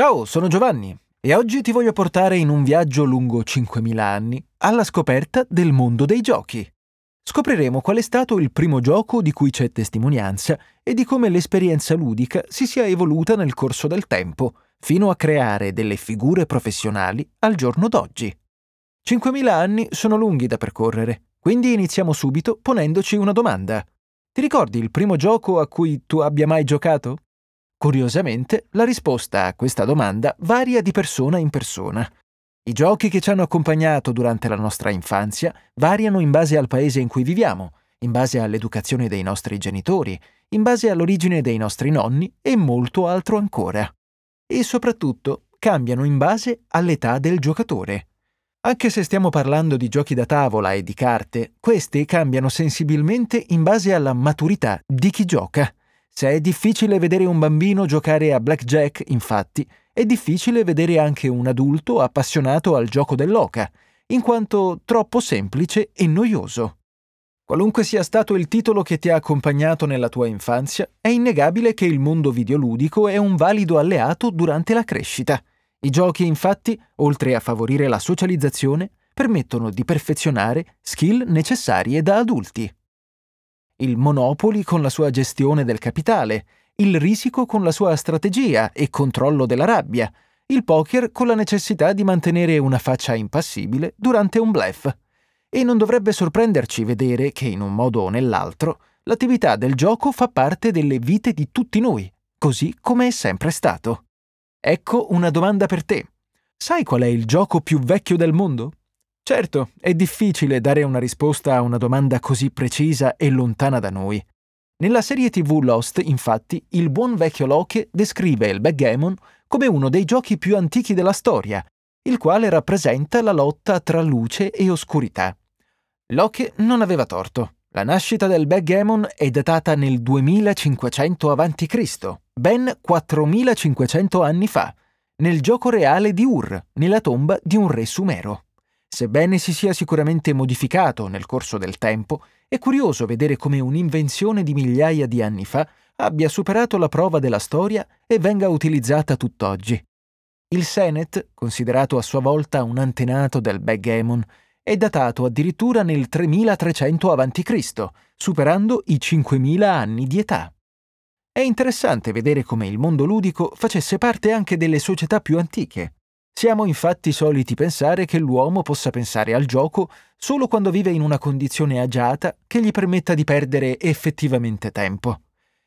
Ciao, sono Giovanni e oggi ti voglio portare in un viaggio lungo 5.000 anni alla scoperta del mondo dei giochi. Scopriremo qual è stato il primo gioco di cui c'è testimonianza e di come l'esperienza ludica si sia evoluta nel corso del tempo, fino a creare delle figure professionali al giorno d'oggi. 5.000 anni sono lunghi da percorrere, quindi iniziamo subito ponendoci una domanda. Ti ricordi il primo gioco a cui tu abbia mai giocato? Curiosamente, la risposta a questa domanda varia di persona in persona. I giochi che ci hanno accompagnato durante la nostra infanzia variano in base al paese in cui viviamo, in base all'educazione dei nostri genitori, in base all'origine dei nostri nonni e molto altro ancora. E soprattutto cambiano in base all'età del giocatore. Anche se stiamo parlando di giochi da tavola e di carte, questi cambiano sensibilmente in base alla maturità di chi gioca. Se è difficile vedere un bambino giocare a blackjack, infatti, è difficile vedere anche un adulto appassionato al gioco dell'oca, in quanto troppo semplice e noioso. Qualunque sia stato il titolo che ti ha accompagnato nella tua infanzia, è innegabile che il mondo videoludico è un valido alleato durante la crescita. I giochi, infatti, oltre a favorire la socializzazione, permettono di perfezionare skill necessarie da adulti il Monopoli con la sua gestione del capitale, il risico con la sua strategia e controllo della rabbia, il poker con la necessità di mantenere una faccia impassibile durante un bluff. E non dovrebbe sorprenderci vedere che, in un modo o nell'altro, l'attività del gioco fa parte delle vite di tutti noi, così come è sempre stato. Ecco una domanda per te. Sai qual è il gioco più vecchio del mondo? Certo, è difficile dare una risposta a una domanda così precisa e lontana da noi. Nella serie TV Lost, infatti, il buon vecchio Locke descrive il backgammon come uno dei giochi più antichi della storia, il quale rappresenta la lotta tra luce e oscurità. Locke non aveva torto. La nascita del backgammon è datata nel 2500 a.C., ben 4500 anni fa, nel gioco reale di Ur, nella tomba di un re sumero. Sebbene si sia sicuramente modificato nel corso del tempo, è curioso vedere come un'invenzione di migliaia di anni fa abbia superato la prova della storia e venga utilizzata tutt'oggi. Il Senet, considerato a sua volta un antenato del backgammon, è datato addirittura nel 3300 a.C., superando i 5000 anni di età. È interessante vedere come il mondo ludico facesse parte anche delle società più antiche. Siamo infatti soliti pensare che l'uomo possa pensare al gioco solo quando vive in una condizione agiata che gli permetta di perdere effettivamente tempo.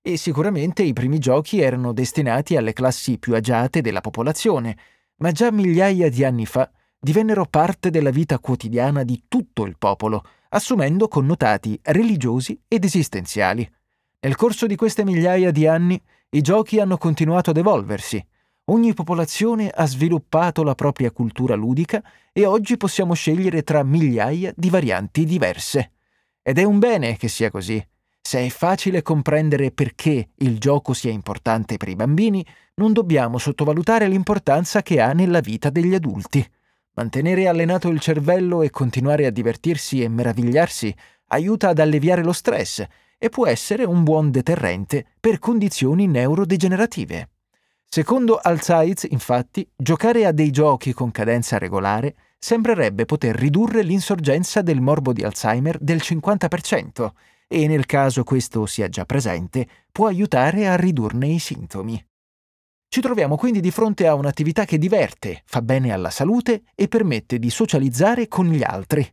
E sicuramente i primi giochi erano destinati alle classi più agiate della popolazione, ma già migliaia di anni fa divennero parte della vita quotidiana di tutto il popolo, assumendo connotati religiosi ed esistenziali. Nel corso di queste migliaia di anni i giochi hanno continuato ad evolversi, Ogni popolazione ha sviluppato la propria cultura ludica e oggi possiamo scegliere tra migliaia di varianti diverse. Ed è un bene che sia così. Se è facile comprendere perché il gioco sia importante per i bambini, non dobbiamo sottovalutare l'importanza che ha nella vita degli adulti. Mantenere allenato il cervello e continuare a divertirsi e meravigliarsi aiuta ad alleviare lo stress e può essere un buon deterrente per condizioni neurodegenerative. Secondo Alzheimer, infatti, giocare a dei giochi con cadenza regolare sembrerebbe poter ridurre l'insorgenza del morbo di Alzheimer del 50% e, nel caso questo sia già presente, può aiutare a ridurne i sintomi. Ci troviamo quindi di fronte a un'attività che diverte, fa bene alla salute e permette di socializzare con gli altri.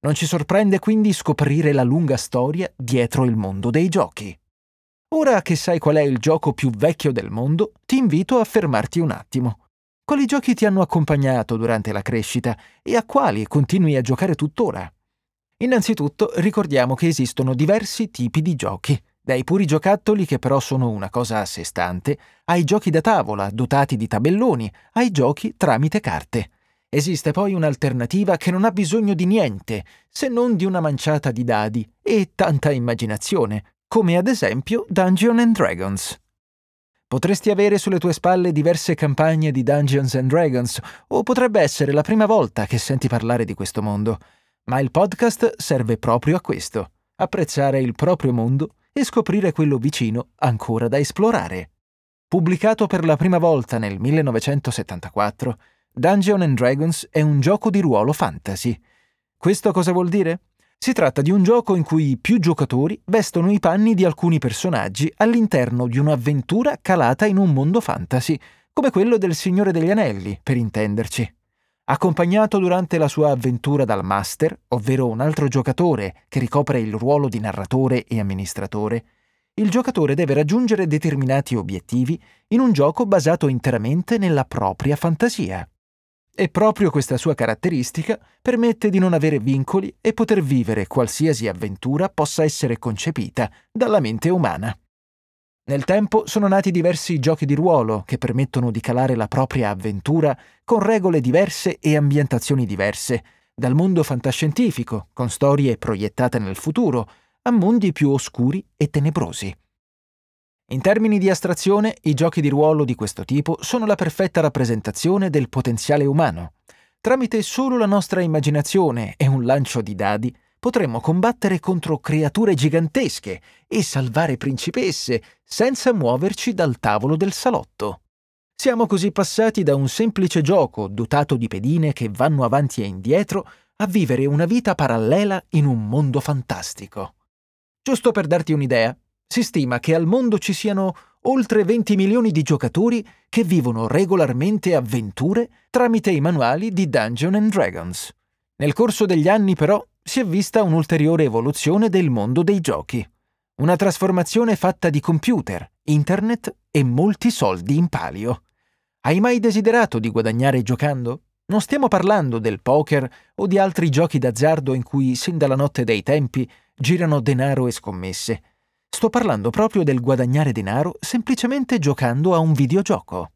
Non ci sorprende quindi scoprire la lunga storia dietro il mondo dei giochi. Ora che sai qual è il gioco più vecchio del mondo, ti invito a fermarti un attimo. Quali giochi ti hanno accompagnato durante la crescita e a quali continui a giocare tuttora? Innanzitutto ricordiamo che esistono diversi tipi di giochi, dai puri giocattoli che però sono una cosa a sé stante, ai giochi da tavola dotati di tabelloni, ai giochi tramite carte. Esiste poi un'alternativa che non ha bisogno di niente, se non di una manciata di dadi e tanta immaginazione, come ad esempio Dungeons and Dragons. Potresti avere sulle tue spalle diverse campagne di Dungeons and Dragons, o potrebbe essere la prima volta che senti parlare di questo mondo, ma il podcast serve proprio a questo, apprezzare il proprio mondo e scoprire quello vicino ancora da esplorare. pubblicato per la prima volta nel 1974, Dungeons Dragons è un gioco di ruolo fantasy. Questo cosa vuol dire? Si tratta di un gioco in cui più giocatori vestono i panni di alcuni personaggi all'interno di un'avventura calata in un mondo fantasy, come quello del Signore degli Anelli, per intenderci. Accompagnato durante la sua avventura dal Master, ovvero un altro giocatore che ricopre il ruolo di narratore e amministratore, il giocatore deve raggiungere determinati obiettivi in un gioco basato interamente nella propria fantasia. E proprio questa sua caratteristica permette di non avere vincoli e poter vivere qualsiasi avventura possa essere concepita dalla mente umana. Nel tempo sono nati diversi giochi di ruolo che permettono di calare la propria avventura con regole diverse e ambientazioni diverse, dal mondo fantascientifico, con storie proiettate nel futuro, a mondi più oscuri e tenebrosi. In termini di astrazione, i giochi di ruolo di questo tipo sono la perfetta rappresentazione del potenziale umano. Tramite solo la nostra immaginazione e un lancio di dadi potremmo combattere contro creature gigantesche e salvare principesse senza muoverci dal tavolo del salotto. Siamo così passati da un semplice gioco dotato di pedine che vanno avanti e indietro a vivere una vita parallela in un mondo fantastico. Giusto per darti un'idea, si stima che al mondo ci siano oltre 20 milioni di giocatori che vivono regolarmente avventure tramite i manuali di Dungeons Dragons. Nel corso degli anni però si è vista un'ulteriore evoluzione del mondo dei giochi. Una trasformazione fatta di computer, internet e molti soldi in palio. Hai mai desiderato di guadagnare giocando? Non stiamo parlando del poker o di altri giochi d'azzardo in cui, sin dalla notte dei tempi, girano denaro e scommesse. Sto parlando proprio del guadagnare denaro semplicemente giocando a un videogioco.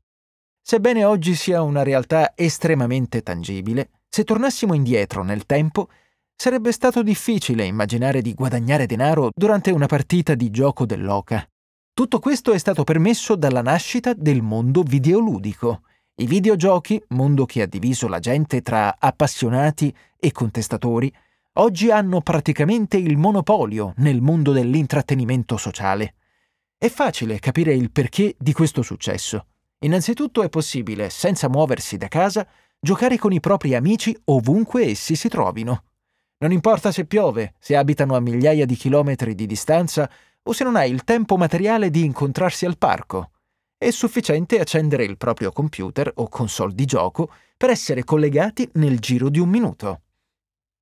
Sebbene oggi sia una realtà estremamente tangibile, se tornassimo indietro nel tempo, sarebbe stato difficile immaginare di guadagnare denaro durante una partita di gioco dell'oca. Tutto questo è stato permesso dalla nascita del mondo videoludico. I videogiochi, mondo che ha diviso la gente tra appassionati e contestatori, oggi hanno praticamente il monopolio nel mondo dell'intrattenimento sociale. È facile capire il perché di questo successo. Innanzitutto è possibile, senza muoversi da casa, giocare con i propri amici ovunque essi si trovino. Non importa se piove, se abitano a migliaia di chilometri di distanza o se non hai il tempo materiale di incontrarsi al parco. È sufficiente accendere il proprio computer o console di gioco per essere collegati nel giro di un minuto.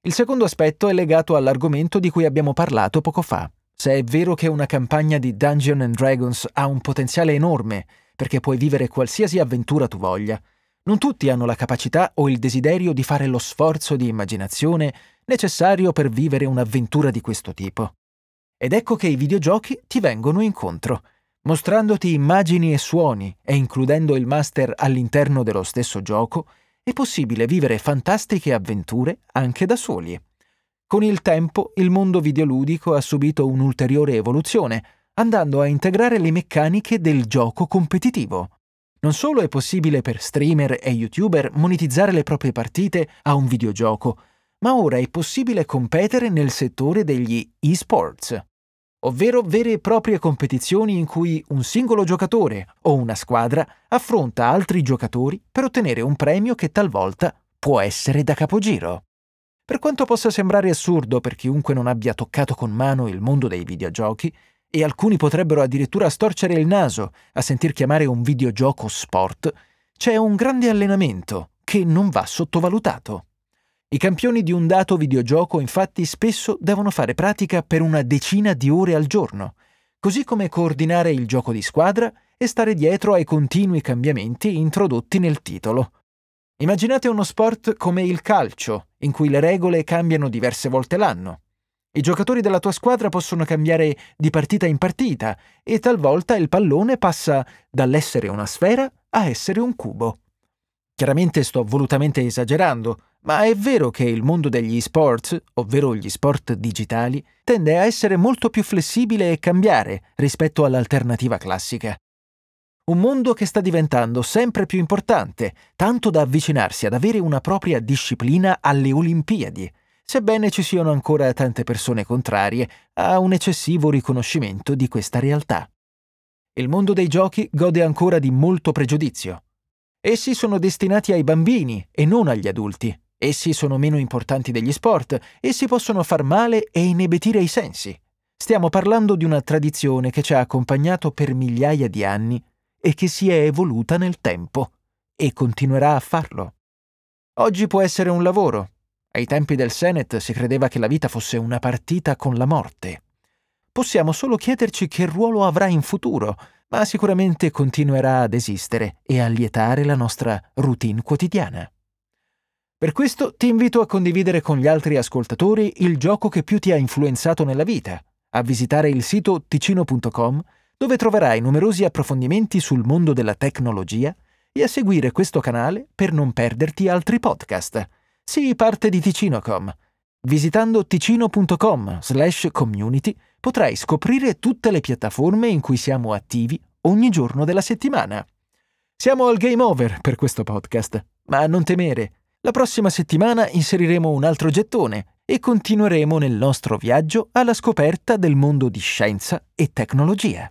Il secondo aspetto è legato all'argomento di cui abbiamo parlato poco fa. Se è vero che una campagna di Dungeons Dragons ha un potenziale enorme, perché puoi vivere qualsiasi avventura tu voglia, non tutti hanno la capacità o il desiderio di fare lo sforzo di immaginazione necessario per vivere un'avventura di questo tipo. Ed ecco che i videogiochi ti vengono incontro, mostrandoti immagini e suoni e includendo il master all'interno dello stesso gioco, è possibile vivere fantastiche avventure anche da soli. Con il tempo il mondo videoludico ha subito un'ulteriore evoluzione, andando a integrare le meccaniche del gioco competitivo. Non solo è possibile per streamer e youtuber monetizzare le proprie partite a un videogioco, ma ora è possibile competere nel settore degli esports ovvero vere e proprie competizioni in cui un singolo giocatore o una squadra affronta altri giocatori per ottenere un premio che talvolta può essere da capogiro. Per quanto possa sembrare assurdo per chiunque non abbia toccato con mano il mondo dei videogiochi, e alcuni potrebbero addirittura storcere il naso a sentir chiamare un videogioco sport, c'è un grande allenamento che non va sottovalutato. I campioni di un dato videogioco infatti spesso devono fare pratica per una decina di ore al giorno, così come coordinare il gioco di squadra e stare dietro ai continui cambiamenti introdotti nel titolo. Immaginate uno sport come il calcio, in cui le regole cambiano diverse volte l'anno. I giocatori della tua squadra possono cambiare di partita in partita e talvolta il pallone passa dall'essere una sfera a essere un cubo. Chiaramente sto volutamente esagerando, ma è vero che il mondo degli sport, ovvero gli sport digitali, tende a essere molto più flessibile e cambiare rispetto all'alternativa classica. Un mondo che sta diventando sempre più importante, tanto da avvicinarsi ad avere una propria disciplina alle Olimpiadi, sebbene ci siano ancora tante persone contrarie a un eccessivo riconoscimento di questa realtà. Il mondo dei giochi gode ancora di molto pregiudizio. Essi sono destinati ai bambini e non agli adulti. Essi sono meno importanti degli sport, essi possono far male e inebetire i sensi. Stiamo parlando di una tradizione che ci ha accompagnato per migliaia di anni e che si è evoluta nel tempo e continuerà a farlo. Oggi può essere un lavoro. Ai tempi del Senet si credeva che la vita fosse una partita con la morte. Possiamo solo chiederci che ruolo avrà in futuro, ma sicuramente continuerà ad esistere e a lietare la nostra routine quotidiana. Per questo ti invito a condividere con gli altri ascoltatori il gioco che più ti ha influenzato nella vita, a visitare il sito ticino.com dove troverai numerosi approfondimenti sul mondo della tecnologia e a seguire questo canale per non perderti altri podcast. Sii parte di Ticinocom. Visitando ticino.com community potrai scoprire tutte le piattaforme in cui siamo attivi ogni giorno della settimana. Siamo al game over per questo podcast, ma non temere, la prossima settimana inseriremo un altro gettone e continueremo nel nostro viaggio alla scoperta del mondo di scienza e tecnologia.